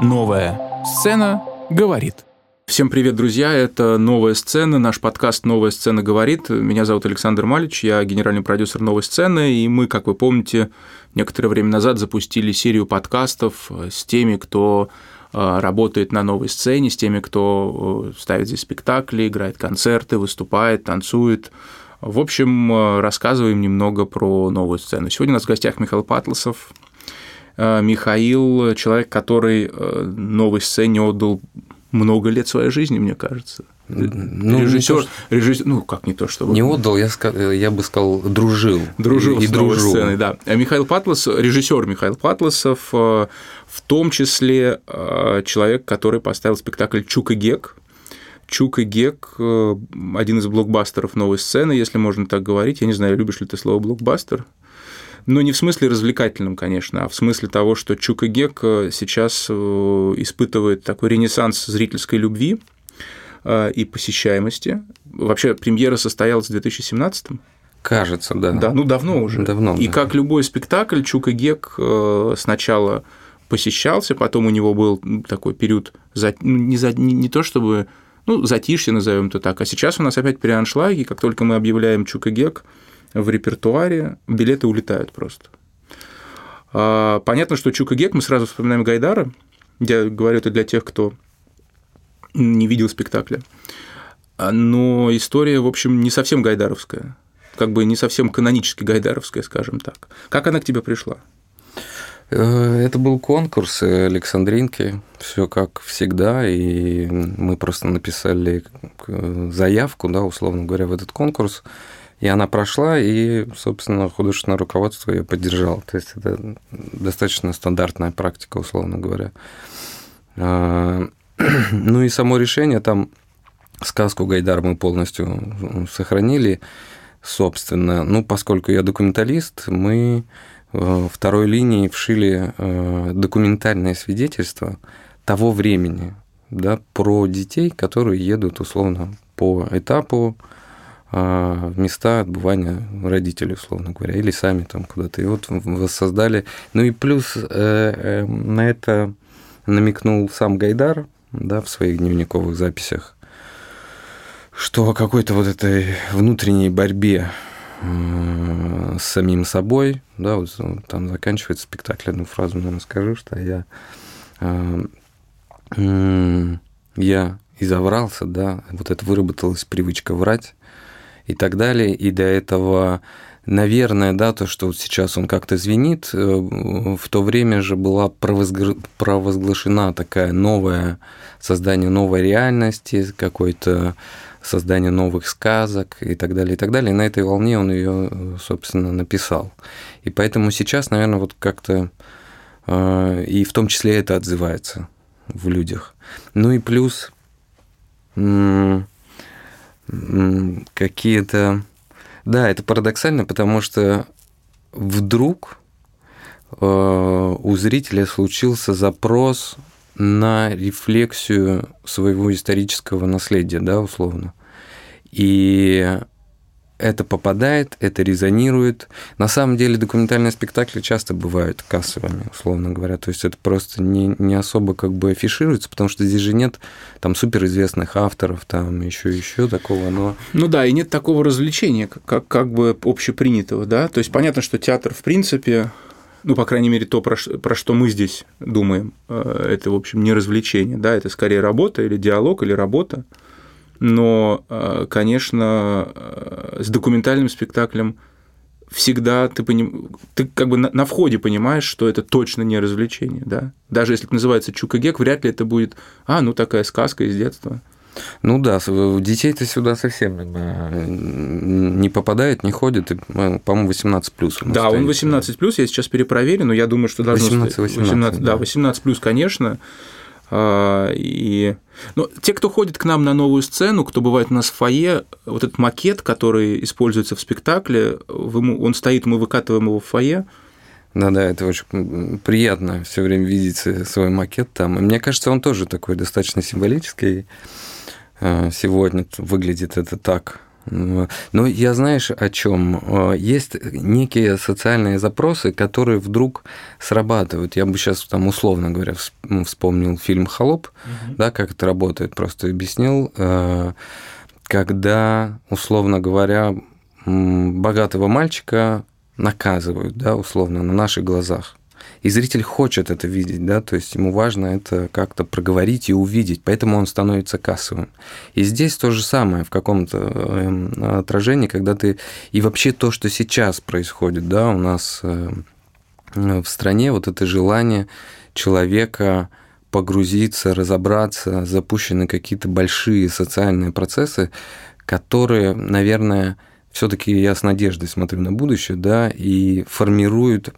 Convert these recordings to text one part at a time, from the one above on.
Новая сцена говорит. Всем привет, друзья! Это «Новая сцена», наш подкаст «Новая сцена говорит». Меня зовут Александр Малич, я генеральный продюсер «Новой сцены», и мы, как вы помните, некоторое время назад запустили серию подкастов с теми, кто э, работает на новой сцене, с теми, кто э, ставит здесь спектакли, играет концерты, выступает, танцует. В общем, э, рассказываем немного про новую сцену. Сегодня у нас в гостях Михаил Патласов, Э, Михаил, человек, который э, новой сцене отдал много лет своей жизни, мне кажется. Ну, режиссер, то, режиссер, ну как не то, чтобы не отдал, я, я бы сказал, дружил, дружил и с новой дружу. сценой, да. А Михаил Патлас, режиссер Михаил Патласов, э, в том числе человек, который поставил спектакль Чук и Гек. Чук и Гек – один из блокбастеров новой сцены, если можно так говорить. Я не знаю, любишь ли ты слово блокбастер? Ну, не в смысле развлекательном, конечно, а в смысле того, что Чука Гек э, сейчас э, испытывает такой ренессанс зрительской любви э, и посещаемости. Вообще, премьера состоялась в 2017 Кажется, да. Да, ну давно уже. Давно. И да. как любой спектакль, Чука Гек сначала посещался, потом у него был такой период ну, не, за, не, не то чтобы ну, затишье, назовем это так, а сейчас у нас опять переаншлаги, как только мы объявляем Чука Гек, в репертуаре, билеты улетают просто. А, понятно, что Чука Гек, мы сразу вспоминаем Гайдара. Я говорю это для тех, кто не видел спектакля. А, но история, в общем, не совсем гайдаровская, как бы не совсем канонически гайдаровская, скажем так. Как она к тебе пришла? Э, это был конкурс Александринки, все как всегда, и мы просто написали заявку, да, условно говоря, в этот конкурс. И она прошла, и, собственно, художественное руководство ее поддержало. То есть это достаточно стандартная практика, условно говоря. А, ну и само решение, там сказку Гайдар мы полностью сохранили, собственно. Ну, поскольку я документалист, мы э, второй линии вшили э, документальное свидетельство того времени, да, про детей, которые едут, условно, по этапу места отбывания родителей, условно говоря, или сами там куда-то. И вот воссоздали. Ну и плюс э, э, на это намекнул сам Гайдар да, в своих дневниковых записях, что о какой-то вот этой внутренней борьбе э, с самим собой, да, вот там заканчивается спектакль, одну фразу, наверное, скажу, что я, я изоврался, да, вот это выработалась привычка врать, и так далее. И до этого, наверное, да, то, что вот сейчас он как-то звенит, э, в то время же была провозглашена такая новая, создание новой реальности, какой-то создание новых сказок и так далее, и так далее. И на этой волне он ее, собственно, написал. И поэтому сейчас, наверное, вот как-то э, и в том числе это отзывается в людях. Ну и плюс какие-то... Да, это парадоксально, потому что вдруг э, у зрителя случился запрос на рефлексию своего исторического наследия, да, условно. И это попадает, это резонирует. На самом деле документальные спектакли часто бывают кассовыми, условно говоря. То есть это просто не, не особо как бы афишируется, потому что здесь же нет там суперизвестных авторов, там еще еще такого, но... Ну да, и нет такого развлечения, как, как бы общепринятого, да. То есть понятно, что театр в принципе ну, по крайней мере, то, про, про что мы здесь думаем, э, это, в общем, не развлечение, да, это скорее работа или диалог, или работа но, э, конечно, э, с документальным спектаклем всегда ты, поним... ты как бы на, на входе понимаешь, что это точно не развлечение, да. Даже если это называется Чукагек, вряд ли это будет, а, ну такая сказка из детства. Ну да, детей-то сюда совсем э, не попадает, не ходит. По-моему, 18 плюс. Да, стоит. он 18 плюс, я сейчас перепроверю, но я думаю, что должно 18, 18, 18 да. да, 18 плюс, конечно. А, и но те, кто ходит к нам на новую сцену, кто бывает у нас в фойе, вот этот макет, который используется в спектакле, он стоит, мы выкатываем его в фойе. Да, да, это очень приятно все время видеть свой макет там. И мне кажется, он тоже такой достаточно символический. А, сегодня выглядит это так Но я знаешь о чем? Есть некие социальные запросы, которые вдруг срабатывают. Я бы сейчас там условно говоря ну, вспомнил фильм Холоп, угу. да, как это работает, просто объяснил, э, когда условно говоря богатого мальчика наказывают, да, условно на наших глазах. И зритель хочет это видеть, да, то есть ему важно это как-то проговорить и увидеть, поэтому он становится кассовым. И здесь то же самое в каком-то эм, отражении, когда ты... И вообще то, что сейчас происходит, да, у нас э, в стране, вот это желание человека погрузиться, разобраться, запущены какие-то большие социальные процессы, которые, наверное, все-таки я с надеждой смотрю на будущее, да, и формируют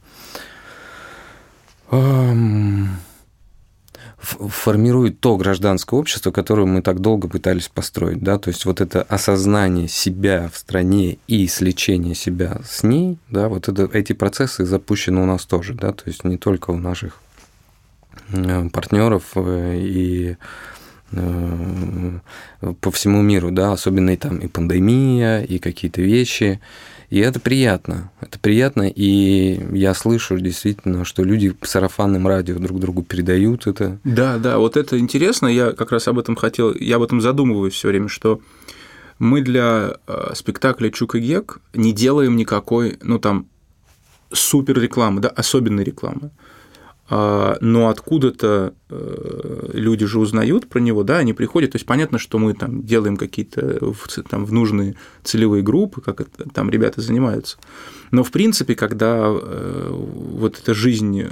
формирует то гражданское общество, которое мы так долго пытались построить, да, то есть вот это осознание себя в стране и сличение себя с ней, да, вот это, эти процессы запущены у нас тоже, да, то есть не только у наших партнеров э, и э, по всему миру, да, особенно и там и пандемия, и какие-то вещи, и это приятно. Это приятно, и я слышу действительно, что люди сарафанным радио друг другу передают это. Да, да, вот это интересно. Я как раз об этом хотел, я об этом задумываюсь все время, что мы для э, спектакля Чук и Гек не делаем никакой, ну там, супер рекламы, да, особенной рекламы. А, но откуда-то э, люди же узнают про него, да, они приходят, то есть понятно, что мы там делаем какие-то там в нужные целевые группы, как это, там ребята занимаются. Но в принципе, когда э, вот эта жизнь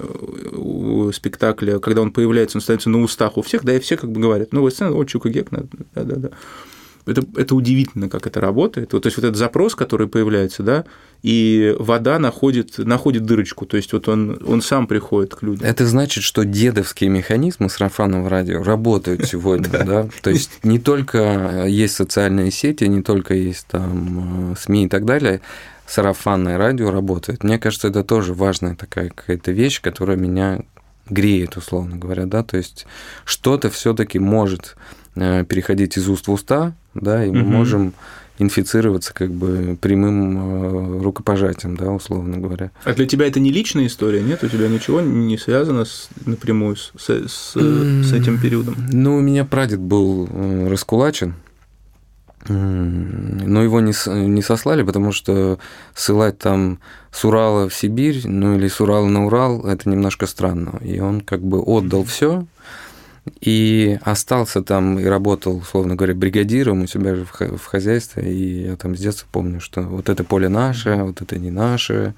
у спектакля, когда он появляется, он становится на устах у всех, да, и все как бы говорят, ну, вот сцена, вот Чука Гек, да, да, да это, это удивительно, как это работает. Вот, то есть вот этот запрос, который появляется, да, и вода находит, находит дырочку, то есть вот он, он сам приходит к людям. Это значит, что дедовские механизмы сарафанного радио работают сегодня, да? То есть не только есть социальные сети, не только есть там э, СМИ и так далее, сарафанное радио работает. Мне кажется, это тоже важная такая какая-то вещь, которая меня греет, условно говоря, да, то есть что-то все-таки может Э, переходить из уст в уста, да, и мы угу. можем инфицироваться как бы прямым э, рукопожатием, да, условно говоря. А для тебя это не личная история, нет? У тебя ничего не связано с, напрямую с, с, с этим периодом? Ну, у меня прадед был э, раскулачен, но его не, не сослали, потому что ссылать там с Урала в Сибирь, ну или с Урала на Урал, это немножко странно. И он как бы отдал все, и остался там и работал, условно говоря, бригадиром у себя же в хозяйстве. И я там с детства помню, что вот это поле наше, вот это не наше,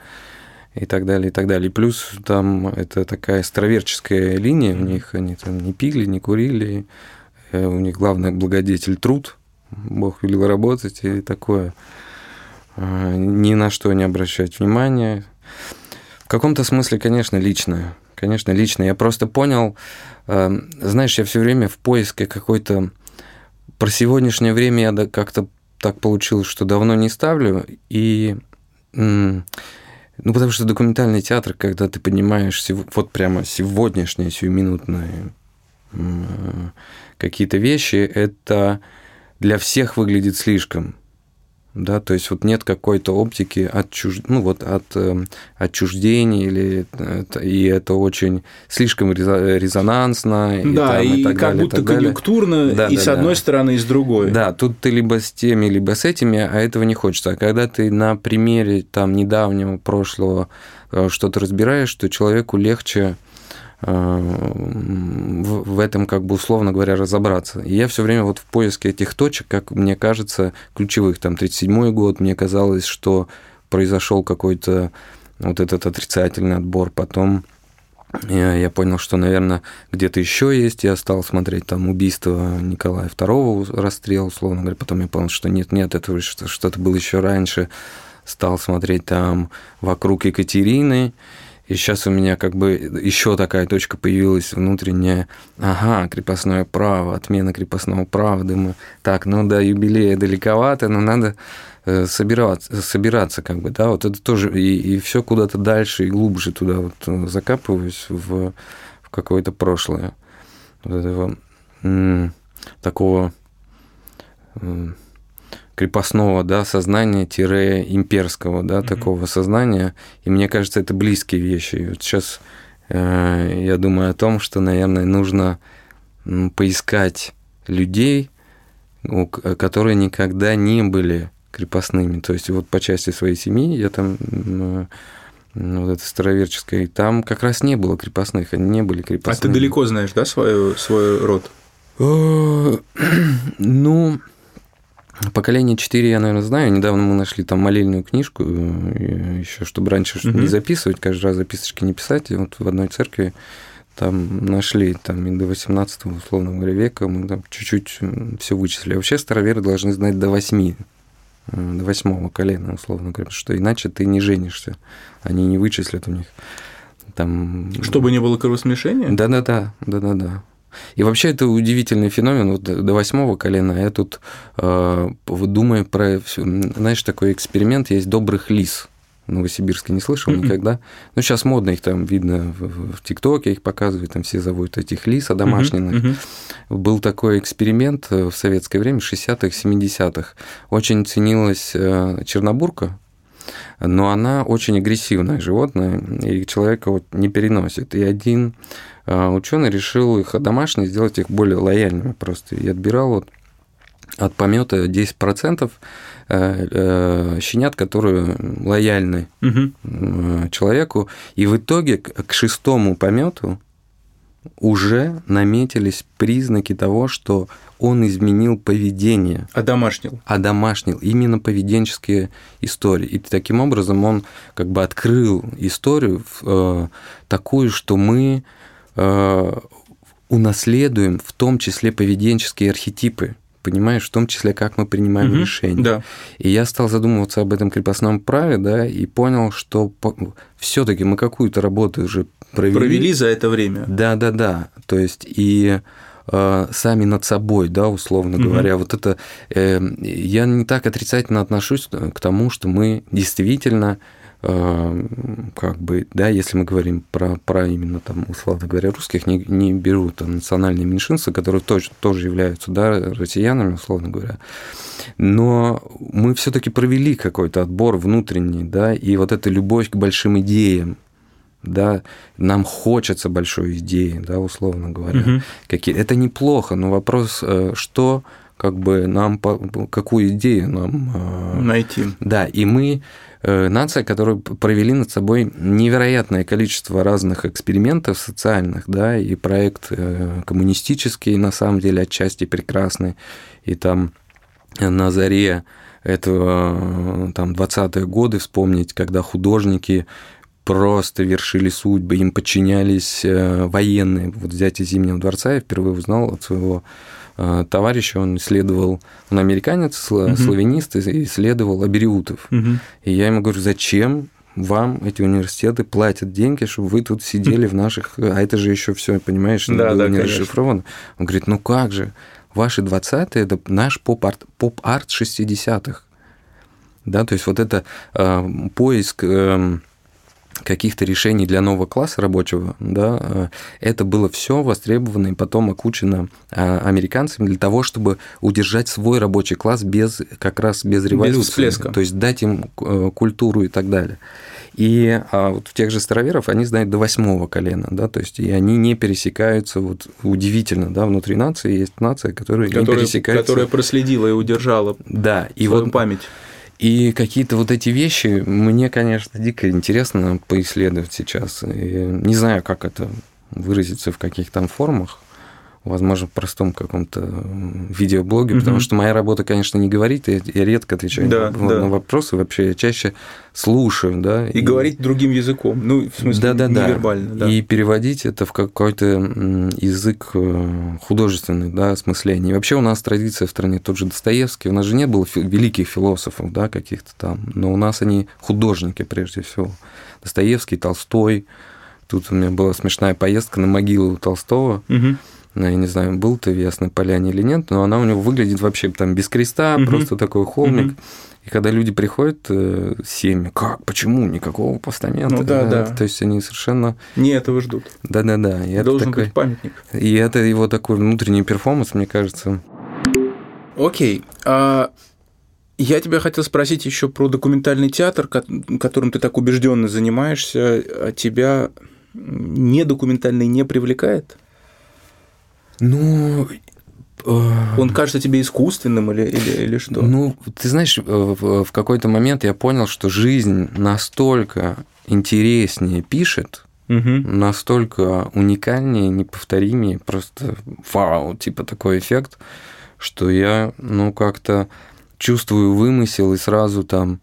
и так далее, и так далее. И плюс там это такая староверческая линия у них, они там не пили, не курили, э, у них главный благодетель труд, Бог велел работать и такое. А, ни на что не обращать внимания. В каком-то смысле, конечно, личное конечно, лично. Я просто понял, эм, знаешь, я все время в поиске какой-то... Про сегодняшнее время я как-то так получилось, что давно не ставлю, и... Ну, потому что документальный театр, когда ты понимаешь вот прямо сегодняшние, сиюминутные какие-то вещи, это для всех выглядит слишком да, то есть вот нет какой-то оптики отчуж... ну, вот от э, отчуждения, или и это очень слишком резонансно. И да, там, и, и так как далее, будто конъюнктурно да, и да, с одной да. стороны, и с другой. Да, тут ты либо с теми, либо с этими, а этого не хочется. А когда ты на примере там недавнего прошлого э, что-то разбираешь, то человеку легче в, в этом, как бы условно говоря, разобраться. И я все время вот в поиске этих точек, как мне кажется, ключевых, там, 37-й год, мне казалось, что произошел какой-то вот этот отрицательный отбор, потом я, я понял, что, наверное, где-то еще есть. Я стал смотреть там убийство Николая II, расстрел, условно говоря. Потом я понял, что нет, нет, это что-то было еще раньше. Стал смотреть там вокруг Екатерины. И сейчас у меня как бы еще такая точка появилась внутренняя. Ага, крепостное право, отмена крепостного права. Думаю, так, ну да, юбилея далековато, но надо э, собираться, собираться как бы, да, вот это тоже, и, и все куда-то дальше и глубже туда вот э, закапываюсь в, в какое-то прошлое. Вот этого м- такого крепостного да, сознания-имперского да, mm-hmm. такого сознания. И мне кажется, это близкие вещи. И вот сейчас э, я думаю о том, что, наверное, нужно поискать людей, которые никогда не были крепостными. То есть вот по части своей семьи я там вот это староверческое, там как раз не было крепостных, они не были крепостными. А ты далеко знаешь, да, свой, свой род? Э, ну, поколение 4 я, наверное, знаю. Недавно мы нашли там молельную книжку, э, еще чтобы раньше угу. не записывать, каждый раз записочки не писать. И вот в одной церкви там нашли там и до 18 условно говоря, века, мы там чуть-чуть все вычислили. Вообще староверы должны знать до 8 Э, до восьмого колена, условно говоря, что иначе ты не женишься, они не вычислят у них. Там... Чтобы не было кровосмешения? Да-да-да, да-да-да. И вообще это удивительный феномен. Вот до восьмого колена я тут э, думаю про, знаешь, такой эксперимент есть добрых лис. Новосибирске не слышал никогда. Ну, сейчас модно их там видно в, ТикТоке, их показывают, там все зовут этих лис одомашненных. Mm-hmm. Mm-hmm. Был такой эксперимент э, в советское время, 60-х, 70-х. Очень ценилась э, чернобурка, но она очень агрессивное животное, и человека вот не переносит. И один э, ученый решил их домашние сделать их более лояльными просто. И отбирал вот от помета 10% Э, э, щенят, которые лояльны угу. человеку, и в итоге к шестому помету уже наметились признаки того, что он изменил поведение. Одомашнил. Одомашнил. Именно поведенческие истории. И таким образом он как бы открыл историю э, такую, что мы э, унаследуем в том числе поведенческие архетипы понимаешь, в том числе, как мы принимаем угу, решения. Да. И я стал задумываться об этом крепостном праве, да, и понял, что все-таки мы какую-то работу уже провели. Провели за это время. Да, да, да. То есть и э, сами над собой, да, условно угу. говоря, вот это э, я не так отрицательно отношусь к тому, что мы действительно как бы, да, если мы говорим про, про именно там, условно говоря, русских, не, не берут там национальные меньшинства, которые тоже, тоже являются, да, россиянами, условно говоря. Но мы все-таки провели какой-то отбор внутренний, да, и вот эта любовь к большим идеям, да, нам хочется большой идеи, да, условно говоря. Угу. Какие... Это неплохо, но вопрос, э, что как бы нам, какую идею нам... Э, Найти. Да, и мы нация, которые провели над собой невероятное количество разных экспериментов социальных, да, и проект э, коммунистический, на самом деле, отчасти прекрасный, и там на заре этого, э, там, 20-е годы вспомнить, когда художники просто вершили судьбы, им подчинялись военные. Вот взять из Зимнего дворца я впервые узнал от своего Э, товарища, он исследовал, он американец, угу. славянист, исследовал абериутов. Угу. И я ему говорю, зачем вам эти университеты платят деньги, чтобы вы тут сидели в наших... А это же еще все, понимаешь, да, да, не расшифровано. Он говорит, ну как же, ваши 20-е – это наш поп-арт, поп-арт 60-х. Да, то есть вот это э, поиск... Э, каких-то решений для нового класса рабочего, да, э, это было все востребовано и потом окучено а, американцами для того, чтобы удержать свой рабочий класс без как раз без революции, без всплеска. то есть дать им э, культуру и так далее. И а вот в тех же староверов они знают до восьмого колена, да, то есть и они не пересекаются, вот удивительно, да, внутри нации есть нация, которая, которая не пересекается. Которая проследила и удержала да, и вот память. И какие-то вот эти вещи мне, конечно, дико интересно поисследовать сейчас. И не знаю, как это выразиться в каких там формах возможно, в простом каком-то видеоблоге, угу. потому что моя работа, конечно, не говорить, я, я редко отвечаю да, на, да. на вопросы, вообще я чаще слушаю, да. И, и говорить другим языком, ну, в смысле, да, да, невербально. Да. да. И переводить это в какой-то язык э, художественный, да, осмысление. И вообще у нас традиция в стране тот же Достоевский, у нас же не было великих философов, да, каких-то там, но у нас они художники прежде всего. Достоевский, Толстой. Тут у меня была смешная поездка на могилу Толстого. Угу я не знаю, был ты в Ясной Поляне или нет, но она у него выглядит вообще там без креста, угу. просто такой холмик. Угу. И когда люди приходят э, семьи, как, почему, никакого постамента. Ну да, да. То есть они совершенно... Не этого ждут. Да-да-да. Должен такой... быть памятник. И это его такой внутренний перформанс, мне кажется. Окей. А Я тебя хотел спросить еще про документальный театр, которым ты так убежденно занимаешься. А тебя недокументальный не привлекает? Ну, он кажется тебе искусственным или, или, или что? Ну, ты знаешь, в, в какой-то момент я понял, что жизнь настолько интереснее пишет, угу. настолько уникальнее, неповторимее, просто вау, типа такой эффект, что я, ну, как-то чувствую вымысел и сразу там,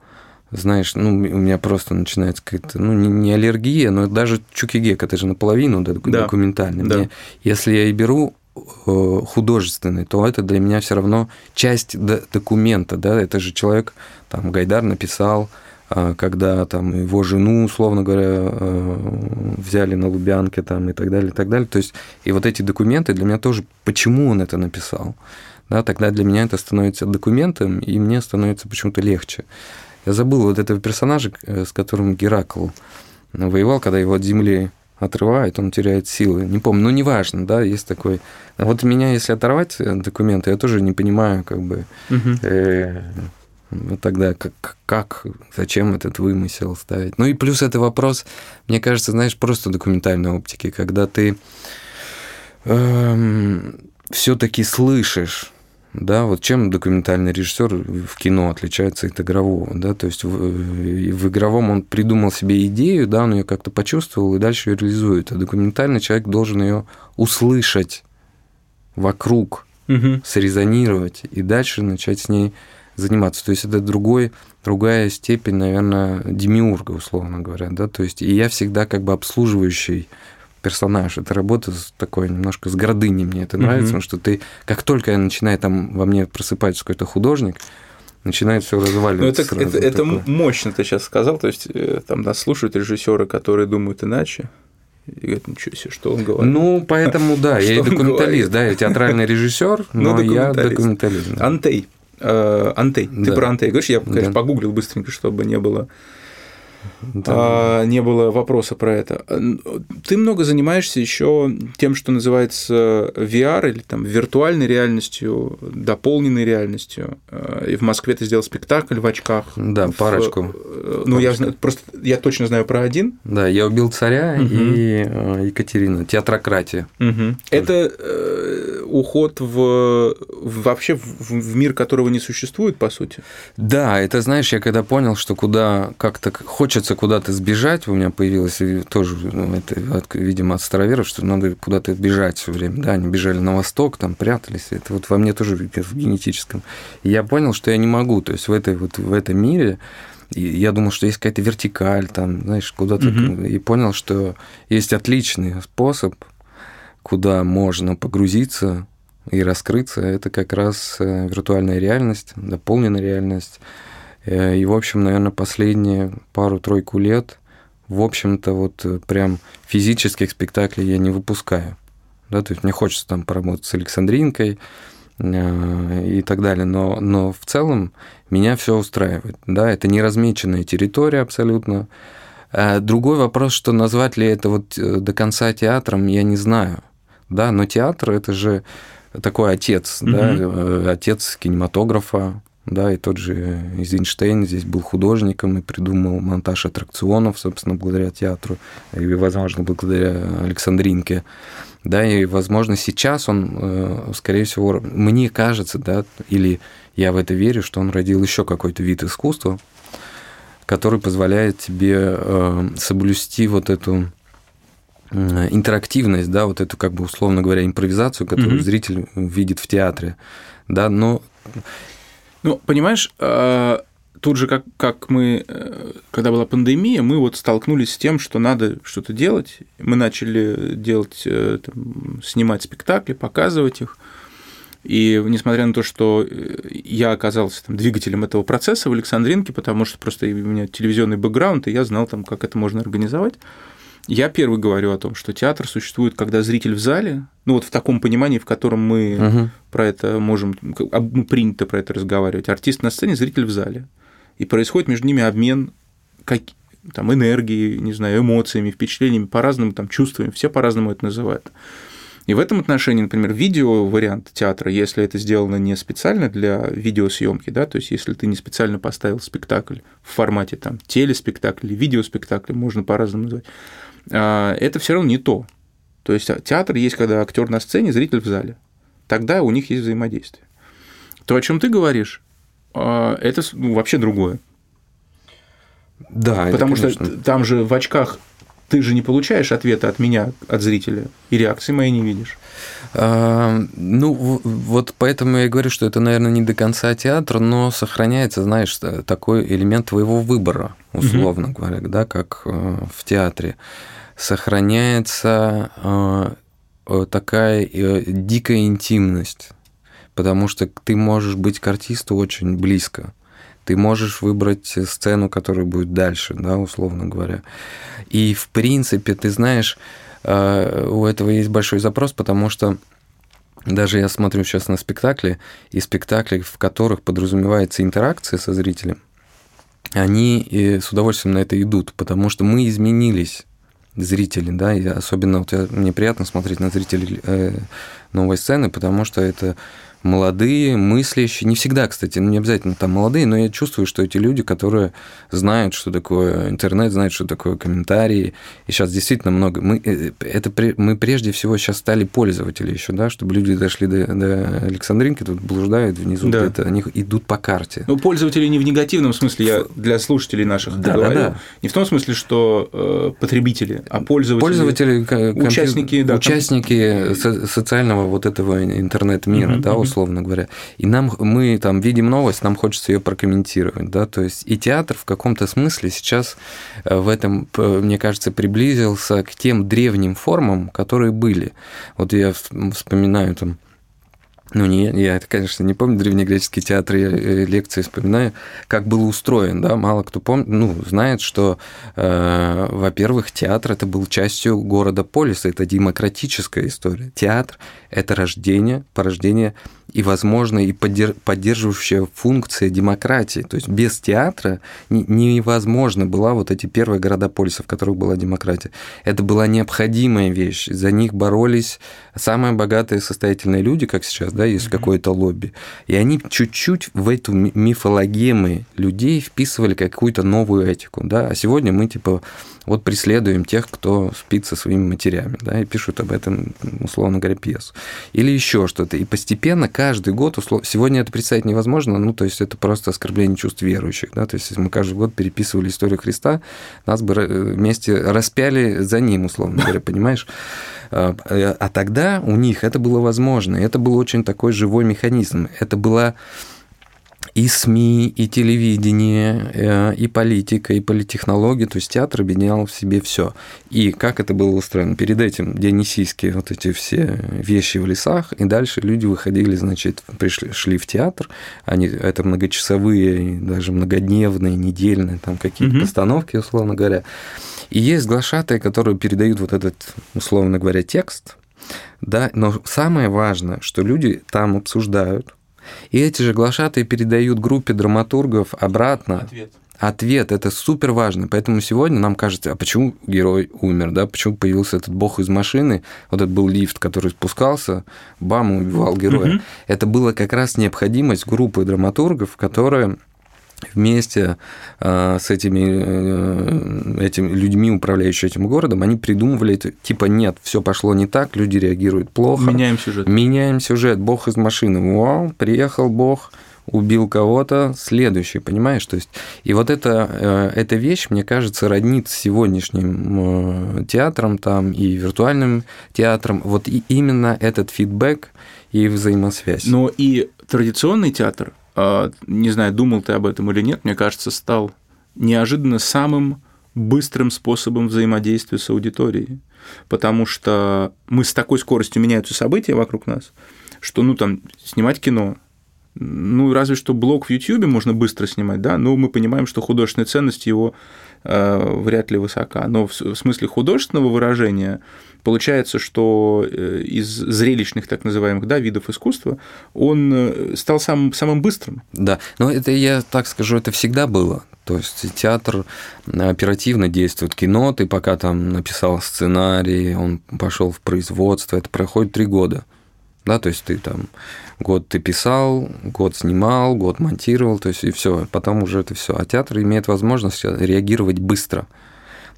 знаешь, ну, у меня просто начинается какая-то, ну, не, не аллергия, но даже Чукигек, это же наполовину да, документальный. Да. Мне, если я и беру Э, художественный, то это для меня все равно часть документа, да, это же человек, там, Гайдар написал, а, когда там его жену, условно говоря, э, взяли на Лубянке там и так далее, и так далее. То есть, и вот эти документы для меня тоже, почему он это написал, да, тогда для меня это становится документом, и мне становится почему-то легче. Я забыл вот этого персонажа, э, с которым Геракл воевал, когда его от земли отрывает, он теряет силы. Не помню, ну неважно, да, есть такой. Вот меня, если оторвать э, документы, я тоже не понимаю, как бы. Э, ну тогда как, как, зачем этот вымысел ставить? Ну и плюс это вопрос, мне кажется, знаешь, просто документальной оптики, когда ты эм, все-таки слышишь да, вот чем документальный режиссер в кино отличается от игрового, да, то есть в, в игровом он придумал себе идею, да, он ее как-то почувствовал и дальше ее реализует, а документальный человек должен ее услышать вокруг, угу. срезонировать и дальше начать с ней заниматься. То есть это другой, другая степень, наверное, демиурга, условно говоря, да, то есть и я всегда как бы обслуживающий персонаж. Это работа с такой немножко с гордыней. Мне это нравится, mm-hmm. потому что ты, как только я начинаю там во мне просыпается какой-то художник, начинает все разваливаться. Ну, это, это, это мощно ты сейчас сказал. То есть э, там нас слушают режиссеры, которые думают иначе. И говорят, ничего себе, что он говорит. Ну, поэтому, да, я и документалист, да, я театральный режиссер, ну, но я документалист. Антей. Э, Антей. Ты про Антей говоришь? Я, конечно, погуглил быстренько, чтобы не было да. а, не было вопроса про это. Ты много занимаешься еще тем, что называется VR или там виртуальной реальностью, дополненной реальностью. А, и в Москве ты сделал спектакль в очках. Да, в, парочку. Ну, я просто я точно знаю про один. Да, я убил царя угу. и э, Екатерина. Театрократия. Угу. Это э, уход в, вообще в, мир, которого не существует, по сути. Да, это знаешь, я когда понял, что куда как-то хочется куда-то сбежать, у меня появилось тоже, ну, это, видимо, от староверов, что надо куда-то бежать все время, да, они бежали на восток, там прятались, это вот во мне тоже в генетическом. И я понял, что я не могу, то есть в этой вот в этом мире и я думал, что есть какая-то вертикаль, там, знаешь, куда-то, угу. и понял, что есть отличный способ, куда можно погрузиться и раскрыться, это как раз э, виртуальная реальность, дополненная реальность, и, в общем, наверное, последние пару-тройку лет, в общем-то, вот э, прям физических спектаклей я не выпускаю. Да, то есть мне хочется там поработать с Александринкой э, и так далее, но, но в целом меня все устраивает. Да, это не размеченная территория абсолютно. Другой вопрос, что назвать ли это вот до конца театром, я не знаю. Да, но театр это же такой отец, угу. да, отец кинематографа, да, и тот же Эйзенштейн здесь был художником и придумал монтаж аттракционов, собственно, благодаря театру, и, возможно, благодаря Александринке. Да, и, возможно, сейчас он, э, скорее всего, мне кажется, да, или я в это верю, что он родил еще какой-то вид искусства, который позволяет тебе э, соблюсти вот эту э, интерактивность, да, вот эту, как бы, условно говоря, импровизацию, которую mm-hmm. зритель видит в театре, да, но ну, понимаешь, э, тут же, как, как мы, э, когда была пандемия, мы вот столкнулись с тем, что надо что-то делать. Мы начали делать, э, там, снимать спектакли, показывать их. И несмотря на то, что я оказался там, двигателем этого процесса в Александринке, потому что просто у меня телевизионный бэкграунд, и я знал, там, как это можно организовать, я первый говорю о том, что театр существует, когда зритель в зале, ну вот в таком понимании, в котором мы угу. про это можем, мы принято про это разговаривать. Артист на сцене, зритель в зале. И происходит между ними обмен как, там, энергией, не знаю, эмоциями, впечатлениями, по-разному, там, чувствами, все по-разному это называют. И в этом отношении, например, видео вариант театра, если это сделано не специально для видеосъемки, да, то есть если ты не специально поставил спектакль в формате там телеспектакля или видеоспектакля, можно по-разному назвать, а, это все равно не то. То есть театр есть, когда актер на сцене, зритель в зале. Тогда у них есть взаимодействие. То, о чем ты говоришь, а, это ну, вообще другое. Да, Потому это, что там же в очках ты же не получаешь ответа от меня, от зрителя, и реакции моей не видишь. А, ну, вот поэтому я и говорю, что это, наверное, не до конца театр, но сохраняется, знаешь, такой элемент твоего выбора, условно угу. говоря, да, как э, в театре. Сохраняется э, э, такая дикая интимность, потому что ты можешь быть к артисту очень близко. Ты можешь выбрать сцену, которая будет дальше, да, условно говоря. И, в принципе, ты знаешь, э, у этого есть большой запрос, потому что даже я смотрю сейчас на спектакли, и спектакли, в которых подразумевается интеракция со зрителем, они с удовольствием на это идут, потому что мы изменились зрители, да, и особенно вот я, мне приятно смотреть на зрителей э, новой сцены, потому что это молодые, мыслящие, не всегда, кстати, ну не обязательно там молодые, но я чувствую, что эти люди, которые знают, что такое интернет, знают, что такое комментарии, и сейчас действительно много, мы, э, это, мы прежде всего сейчас стали пользователи еще, да, чтобы люди дошли до, до Александринки, тут блуждают внизу, да. где-то, они идут по карте. Ну, пользователи не в негативном смысле, я для слушателей наших да, говорю, да, да. не в том смысле, что э, потребители, а пользователи, пользователи участники, да, участники со- социального вот этого интернет-мира, mm-hmm, да, условно говоря. И нам, мы там видим новость, нам хочется ее прокомментировать, да, то есть и театр в каком-то смысле сейчас э, в этом, мне кажется, приблизился к тем древним формам, которые были. Вот я вспоминаю там ну, не, я, конечно, не помню древнегреческий театр, я э, лекции вспоминаю, как был устроен, да, мало кто помнит, ну, знает, что, э, во-первых, театр это был частью города полиса, это демократическая история. Театр – это рождение, порождение и, возможно, и поддерживающая функция демократии. То есть без театра невозможно была вот эти первые города полиса, в которых была демократия. Это была необходимая вещь. За них боролись самые богатые состоятельные люди, как сейчас, да, есть какое-то лобби. И они чуть-чуть в эту мифологемы людей вписывали какую-то новую этику, да. А сегодня мы, типа, вот преследуем тех, кто спит со своими матерями, да, и пишут об этом, условно говоря, пьесу. Или еще что-то. И постепенно каждый год, услов... сегодня это представить невозможно, ну, то есть это просто оскорбление чувств верующих, да, то есть если мы каждый год переписывали историю Христа, нас бы вместе распяли за ним, условно говоря, понимаешь? А, а тогда у них это было возможно, это был очень такой живой механизм, это была и СМИ, и телевидение, э, и политика, и политтехнологии, то есть театр объединял в себе все. И как это было устроено? Перед этим дионисийские вот эти все вещи в лесах, и дальше люди выходили, значит, пришли, шли в театр, они, это многочасовые, даже многодневные, недельные, там какие-то угу. постановки, условно говоря. И есть глашатые, которые передают вот этот, условно говоря, текст, да, но самое важное, что люди там обсуждают, и эти же глашатые передают группе драматургов обратно. Ответ. Ответ это супер важно. Поэтому сегодня нам кажется, а почему герой умер, да? Почему появился этот бог из машины? Вот это был лифт, который спускался, бам, убивал героя. Угу. Это была как раз необходимость группы драматургов, которая вместе э, с этими, э, этими людьми, управляющими этим городом, они придумывали это, типа, нет, все пошло не так, люди реагируют плохо. Меняем сюжет. Меняем сюжет. Бог из машины. Вау, приехал Бог, убил кого-то, следующий, понимаешь? То есть, и вот эта, э, эта вещь, мне кажется, роднит с сегодняшним театром там и виртуальным театром. Вот и именно этот фидбэк и взаимосвязь. Но и традиционный театр не знаю, думал ты об этом или нет, мне кажется, стал неожиданно самым быстрым способом взаимодействия с аудиторией, потому что мы с такой скоростью меняются события вокруг нас, что, ну, там, снимать кино, ну, разве что блог в YouTube можно быстро снимать, да, но мы понимаем, что художественная ценность его вряд ли высока. Но в смысле художественного выражения получается, что из зрелищных так называемых да, видов искусства он стал самым, самым быстрым. Да, но это я так скажу, это всегда было. То есть театр оперативно действует. Кино, ты пока там написал сценарий, он пошел в производство, это проходит три года. Да, то есть ты там год ты писал, год снимал, год монтировал, то есть и все, потом уже это все. А театр имеет возможность реагировать быстро.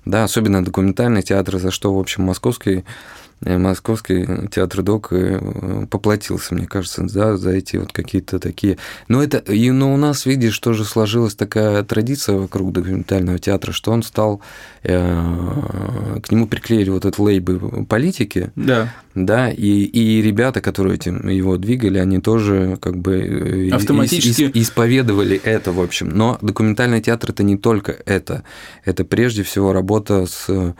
Да, особенно документальный театр, за что, в общем, московский Э, московский театр ДОК э, поплатился, мне кажется, да, за эти вот какие-то такие... Но это... И, но у нас, видишь, тоже сложилась такая традиция вокруг документального театра, что он стал... Э, к нему приклеили вот этот лейбы политики. Да. Да, и, и ребята, которые этим его двигали, они тоже как бы автоматически ис, исповедовали это, в общем. Но документальный театр это не только это. Это прежде всего работа с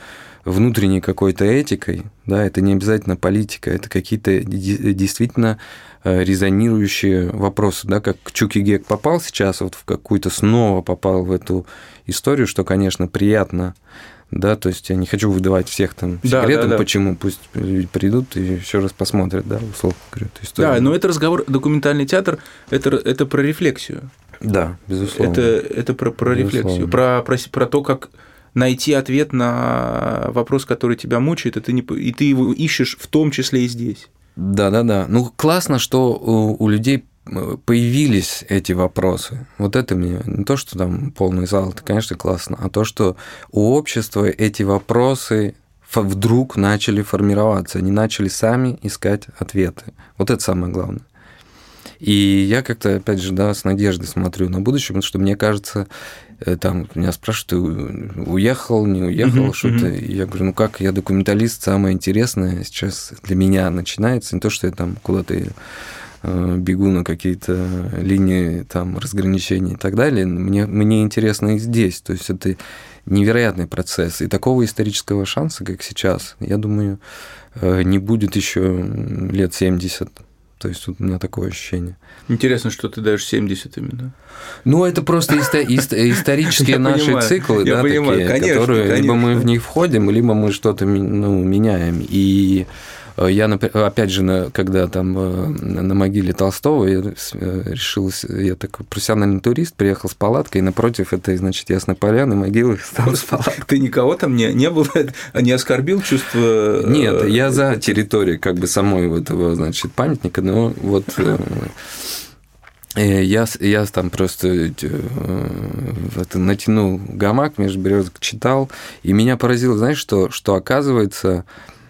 внутренней какой-то этикой, да, это не обязательно политика, это какие-то действительно э, резонирующие вопросы, да, как Чуки Гек попал сейчас вот в какую-то, снова попал в эту историю, что, конечно, приятно, да, то есть я не хочу выдавать всех там секретов, да, да, да. почему, пусть люди придут и еще раз посмотрят, да, условно говоря, эту историю. Да, но это разговор, документальный театр, это, это про рефлексию. Да, безусловно. Это, это про, про рефлексию, про, про, про то, как найти ответ на вопрос, который тебя мучает, и ты, не, и ты его ищешь в том числе и здесь. Да, да, да. Ну, классно, что у, у людей э, появились эти вопросы. Вот это мне не то, что там полный зал, это, конечно, классно, а то, что у общества эти вопросы вдруг начали формироваться, они начали сами искать ответы. Вот это самое главное. И я как-то, опять же, да, с надеждой смотрю на будущее, потому что мне кажется, там меня спрашивают, ты уехал, не уехал, uh-huh, что-то. Uh-huh. Я говорю, ну как, я документалист, самое интересное сейчас для меня начинается, не то, что я там куда-то э, бегу на какие-то линии там разграничений и так далее. Мне, мне интересно и здесь. То есть это невероятный процесс. И такого исторического шанса, как сейчас, я думаю, э, не будет еще лет 70 то есть тут у меня такое ощущение. Интересно, что ты даешь 70 именно. Ну, это просто исторические наши циклы, да, такие, которые либо мы в них входим, либо мы что-то ну, меняем. И я, опять же, когда там э, на могиле Толстого, я э, решил, я такой профессиональный турист, приехал с палаткой, и напротив этой, значит, Ясной Поляны могилы стал с палаткой. Ты никого там не, не был, не оскорбил чувство? Нет, я за территорией как бы самой этого, значит, памятника, но вот я, я там просто это, натянул гамак между березок, читал, и меня поразило, знаешь, что, что оказывается,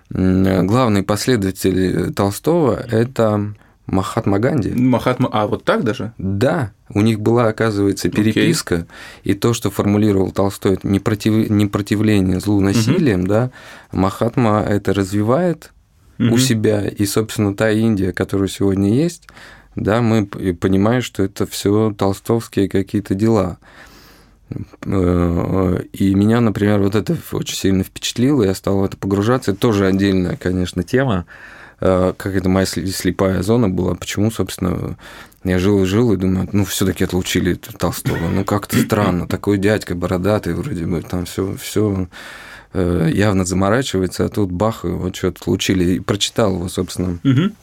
главный последователь Толстого – это Махатма Ганди. Махатма, а вот так даже? Да, у них была, оказывается, переписка, okay. и то, что формулировал Толстой, это непротив... непротивление злу насилием, mm-hmm. да, Махатма это развивает mm-hmm. у себя, и, собственно, та Индия, которая сегодня есть, да, мы понимаем, что это все толстовские какие-то дела. Э, и меня, например, вот это очень сильно впечатлило, я стал в это погружаться. Это тоже отдельная, конечно, тема, э, как это моя слепая зона была, почему, собственно, я жил и жил и думаю, ну, все таки отлучили Толстого. Ну, как-то странно, такой дядька бородатый, вроде бы, там все все э, явно заморачивается, а тут бах, вот что-то отлучили. И прочитал его, собственно, угу.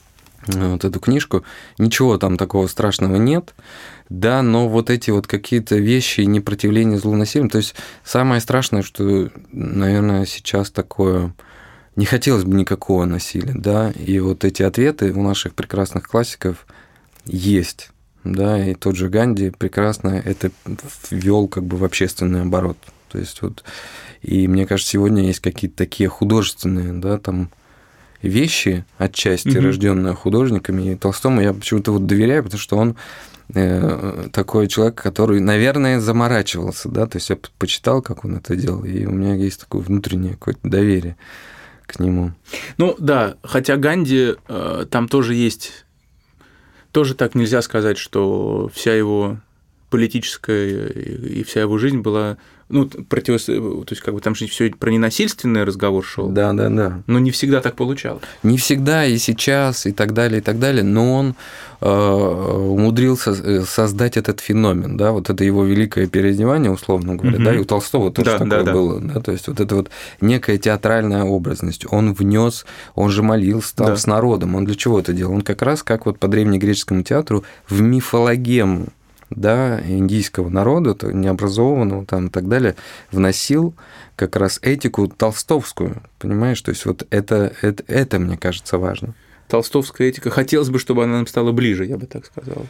вот эту книжку. Ничего там такого страшного нет. Да, но вот эти вот какие-то вещи, непротивление злу насилием, то есть самое страшное, что, наверное, сейчас такое не хотелось бы никакого насилия, да, и вот эти ответы у наших прекрасных классиков есть, да, и тот же Ганди прекрасно это ввел как бы в общественный оборот, то есть вот, и мне кажется, сегодня есть какие-то такие художественные, да, там вещи отчасти, угу. рожденные художниками, и Толстому я почему-то вот доверяю, потому что он такой человек, который, наверное, заморачивался, да, то есть я почитал, как он это делал, и у меня есть такое внутреннее какое-то доверие к нему. Ну да, хотя Ганди э, там тоже есть, тоже так нельзя сказать, что вся его политическая и вся его жизнь была ну, против... то есть, как бы там же все про ненасильственный разговор шел. Да, да, да. Но не всегда так получалось. Не всегда и сейчас, и так далее, и так далее. Но он э, умудрился э, создать этот феномен, да, вот это его великое переодевание, условно говоря, угу. да, и у Толстого тоже да, такое да, было, да. да, то есть вот это вот некая театральная образность. Он внес, он же молился там да. с народом, он для чего это делал? Он как раз как вот по древнегреческому театру в мифологему да, индийского народа, то необразованного там и так далее, вносил как раз этику толстовскую, понимаешь? То есть вот это, это, это мне кажется, важно. Толстовская этика, хотелось бы, чтобы она нам стала ближе, я бы так сказал.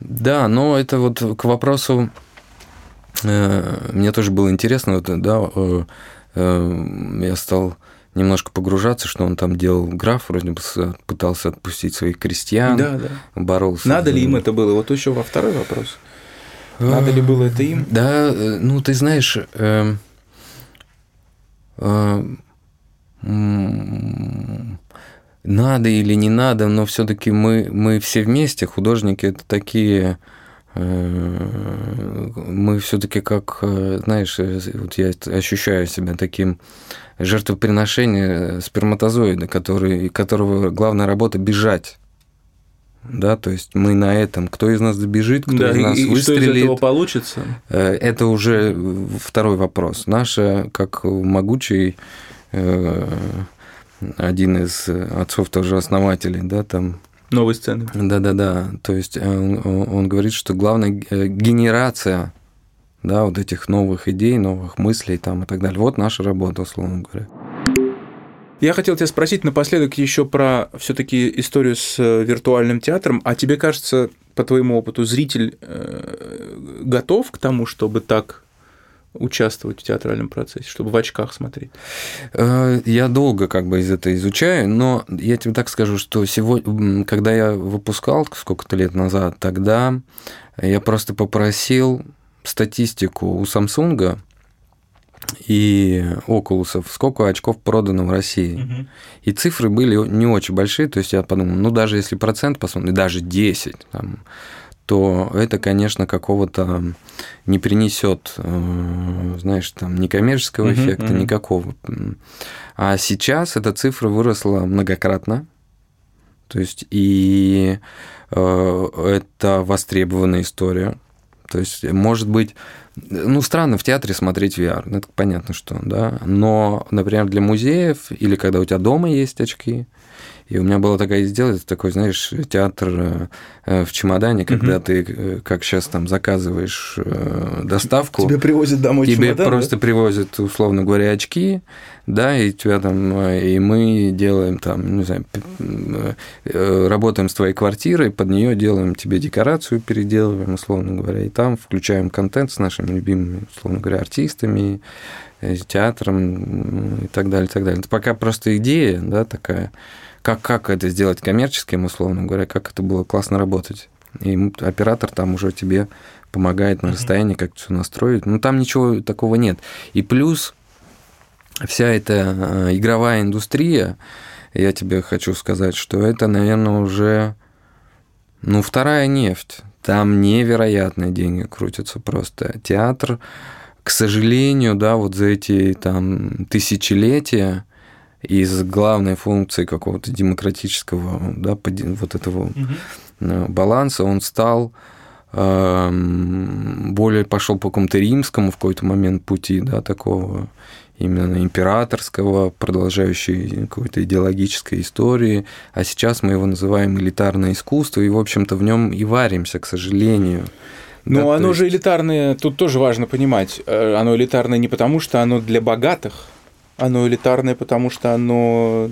Да, но это вот к вопросу, э, мне тоже было интересно, вот, да, э, э, я стал немножко погружаться, что он там делал граф, вроде бы пытался отпустить своих крестьян, да, да. боролся. Надо ли им это было? Вот еще во второй вопрос. Надо ли было это им? Да, э, ну ты знаешь, э, э, надо или не надо, но все-таки мы, мы все вместе, художники, это такие э, мы все-таки как, э, знаешь, вот я ощущаю себя таким жертвоприношение сперматозоида, который, которого главная работа бежать. Да, то есть мы на этом, кто из нас добежит, кто да, из нас и, выстрелит. Что из этого получится? Э, это уже второй вопрос. Наша, как могучий э, один из отцов тоже основателей, да, там новой сцены. Да-да-да. То есть э, он, он говорит, что главная генерация да, вот этих новых идей, новых мыслей там и так далее. Вот наша работа, условно говоря. Я хотел тебя спросить напоследок еще про все-таки историю с э, виртуальным театром. А тебе кажется, по твоему опыту, зритель э, готов к тому, чтобы так участвовать в театральном процессе, чтобы в очках смотреть? Э, я долго как бы из этого изучаю, но я тебе так скажу, что сегодня, когда я выпускал сколько-то лет назад, тогда я просто попросил статистику у Samsung и Oculus, сколько очков продано в России. Угу. И цифры были не очень большие, то есть я подумал, ну даже если процент посмотреть, даже 10, там, то это, конечно, какого-то не принесет, э, знаешь, там, некоммерческого эффекта, uh-huh. никакого. А сейчас эта цифра выросла многократно. То есть и э, это востребованная история. То есть, может быть, ну, странно в театре смотреть VR, ну, это понятно, что, да, но, например, для музеев или когда у тебя дома есть очки, и у меня была такая идея, это такой, знаешь, театр э, в чемодане, когда угу. ты, э, как сейчас там, заказываешь э, доставку. Тебе привозят домой Тебе чемодан, просто да? привозят, условно говоря, очки, да, и тебя там, и мы делаем там, не знаю, работаем с твоей квартирой, под нее делаем тебе декорацию, переделываем, условно говоря, и там включаем контент с нашими любимыми, условно говоря, артистами, театром и так далее, и так далее. Это пока просто идея, да, такая как, как это сделать коммерческим, условно говоря, как это было классно работать. И оператор там уже тебе помогает на расстоянии, как все настроить. Ну, там ничего такого нет. И плюс вся эта э, игровая индустрия, я тебе хочу сказать, что это, наверное, уже ну, вторая нефть. Там невероятные деньги крутятся просто. Театр, к сожалению, да, вот за эти там тысячелетия из главной функции какого-то демократического, да, вот этого угу. баланса он стал эм, более пошел по какому-то римскому в какой-то момент пути, да, такого именно императорского, продолжающей какой-то идеологической истории, а сейчас мы его называем элитарное искусство, и, в общем-то, в нем и варимся, к сожалению. Но да, оно есть... же элитарное, тут тоже важно понимать, э, оно элитарное не потому, что оно для богатых, оно элитарное, потому что оно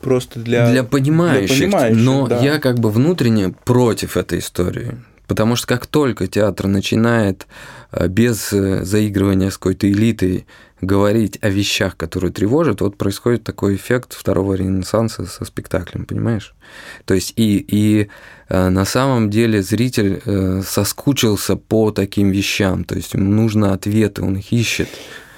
просто для, для понимающих. Для понимающих но да. я как бы внутренне против этой истории. Потому что как только театр начинает э, без э, заигрывания с какой-то элитой говорить о вещах, которые тревожат, вот происходит такой эффект второго ренессанса со спектаклем, понимаешь? То есть и, и э, на самом деле зритель соскучился по таким вещам, то есть ему нужно ответы, он их ищет.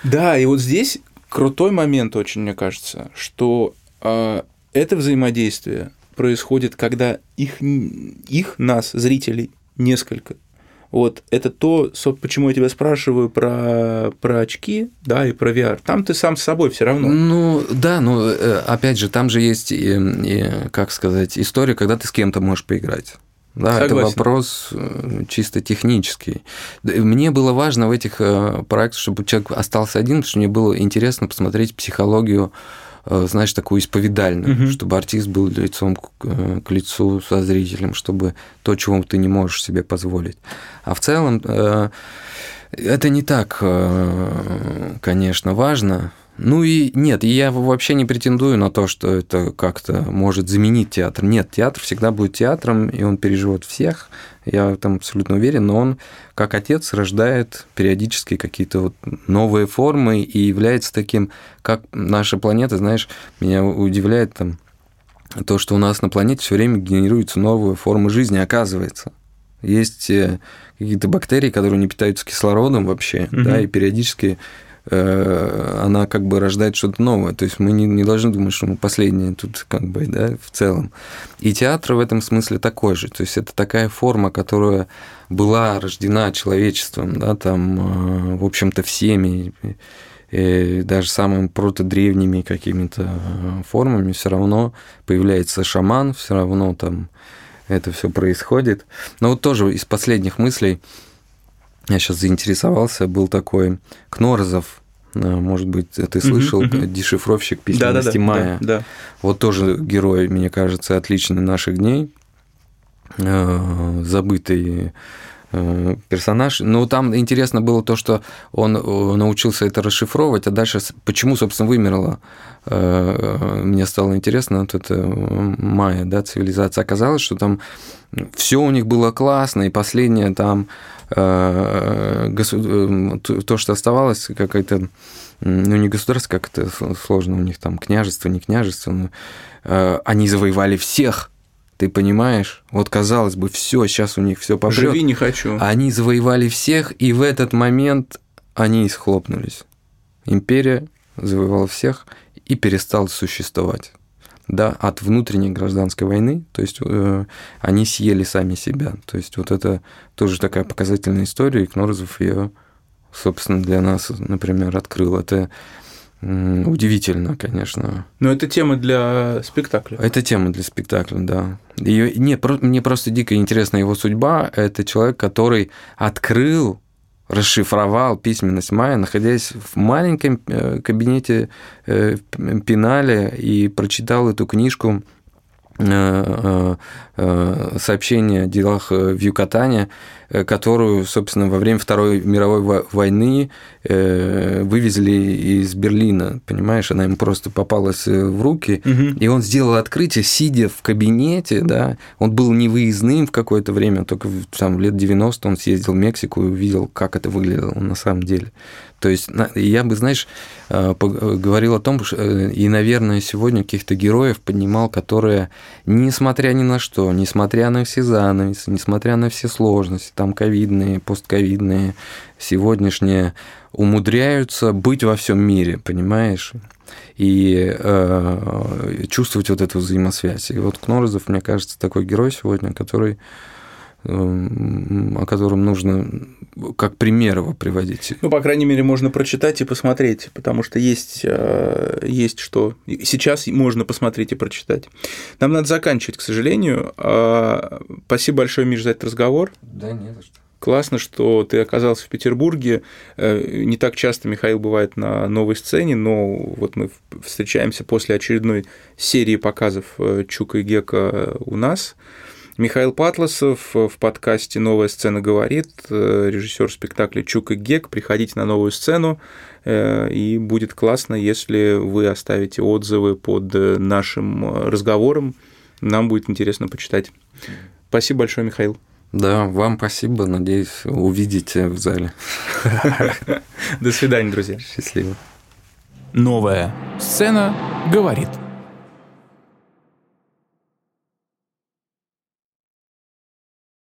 Да, и вот здесь крутой момент очень, мне кажется, что э, это взаимодействие происходит, когда их, их, нас, зрителей, несколько. вот это то, почему я тебя спрашиваю про, про очки, да, и про VR. Там ты сам с собой все равно. Ну, да, но э, опять же, там же есть, как сказать, история, когда ты с кем-то можешь поиграть. Да, Согласен. это вопрос э, чисто технический. Мне было важно в этих э, проектах, чтобы человек остался один, потому что мне было интересно посмотреть психологию Э, знаешь, такую исповедальную, угу. чтобы артист был лицом к, лицу со зрителем, чтобы то, чего ты не можешь себе позволить. А в целом это не так, конечно, важно. Ну и нет, я вообще не претендую на то, что это как-то может заменить театр. Нет, театр всегда будет театром, и он переживет всех, я там абсолютно уверен, но он, как отец, рождает периодически какие-то вот новые формы и является таким, как наша планета, знаешь, меня удивляет там то, что у нас на планете все время генерируются новые формы жизни, оказывается. Есть э, какие-то бактерии, которые не питаются кислородом вообще, угу. да, и периодически она как бы рождает что-то новое. То есть мы не, не должны думать, что мы последние тут как бы, да, в целом. И театр в этом смысле такой же. То есть это такая форма, которая была рождена человечеством, да, там, э, в общем-то, всеми, и даже самыми протодревними какими-то э, формами все равно появляется шаман, все равно там это все происходит. Но вот тоже из последних мыслей я сейчас заинтересовался, был такой Кнорзов, э, может быть, ты слышал, uh-huh, uh-huh. дешифровщик письменности да, да, Майя. Да, да. Вот тоже герой, мне кажется, отличный наших дней, э, забытый э, персонаж. Но там интересно было то, что он научился это расшифровывать, а дальше почему, собственно, вымерла. Мне стало интересно, вот это майя, да, цивилизация. Оказалось, что там все у них было классно, и последнее там Э, э, то, что оставалось, какая-то, ну, не государство, как это сложно у них там, княжество, не княжество, но э, они завоевали всех, ты понимаешь? Вот казалось бы, все, сейчас у них все попрет. Живи не хочу. Они завоевали всех, и в этот момент они исхлопнулись. Империя завоевала всех и перестала существовать да, от внутренней гражданской войны, то есть э, они съели сами себя. То есть вот это тоже такая показательная история, и Кнорзов ее, собственно, для нас, например, открыл. Это удивительно, конечно. Но это тема для спектакля. Это тема для спектакля, да. Её, не, про, мне просто дико интересна его судьба. Это человек, который открыл расшифровал письменность майя, находясь в маленьком э, кабинете э, Пенале и прочитал эту книжку сообщение о делах в Юкатане, которую, собственно, во время Второй мировой войны вывезли из Берлина, понимаешь, она ему просто попалась в руки, угу. и он сделал открытие, сидя в кабинете, да, он был невыездным в какое-то время, только там в лет 90 он съездил в Мексику и увидел, как это выглядело на самом деле. То есть я бы, знаешь, э, говорил о том, э, и, наверное, сегодня каких-то героев поднимал, которые, несмотря ни на что, несмотря на все занавесы, несмотря на все сложности, там ковидные, постковидные, сегодняшние, умудряются быть во всем мире, понимаешь? И э, чувствовать вот эту взаимосвязь. И вот Кнорозов, мне кажется, такой герой сегодня, который о котором нужно как пример его приводить. Ну, по крайней мере, можно прочитать и посмотреть, потому что есть, э, есть что. Сейчас можно посмотреть и прочитать. Нам надо заканчивать, к сожалению. А, спасибо большое, Миш, за этот разговор. Да, не за что. Классно, что ты оказался в Петербурге. Э, не так часто Михаил бывает на новой сцене, но вот мы встречаемся после очередной серии показов э, Чука и Гека у нас. Михаил Патласов в подкасте «Новая сцена говорит», э, режиссер спектакля «Чук и Гек». Приходите на новую сцену, э, и будет классно, если вы оставите отзывы под нашим разговором. Нам будет интересно почитать. Спасибо большое, Михаил. Да, вам спасибо. Надеюсь, увидите в зале. До свидания, друзья. Счастливо. Новая сцена говорит.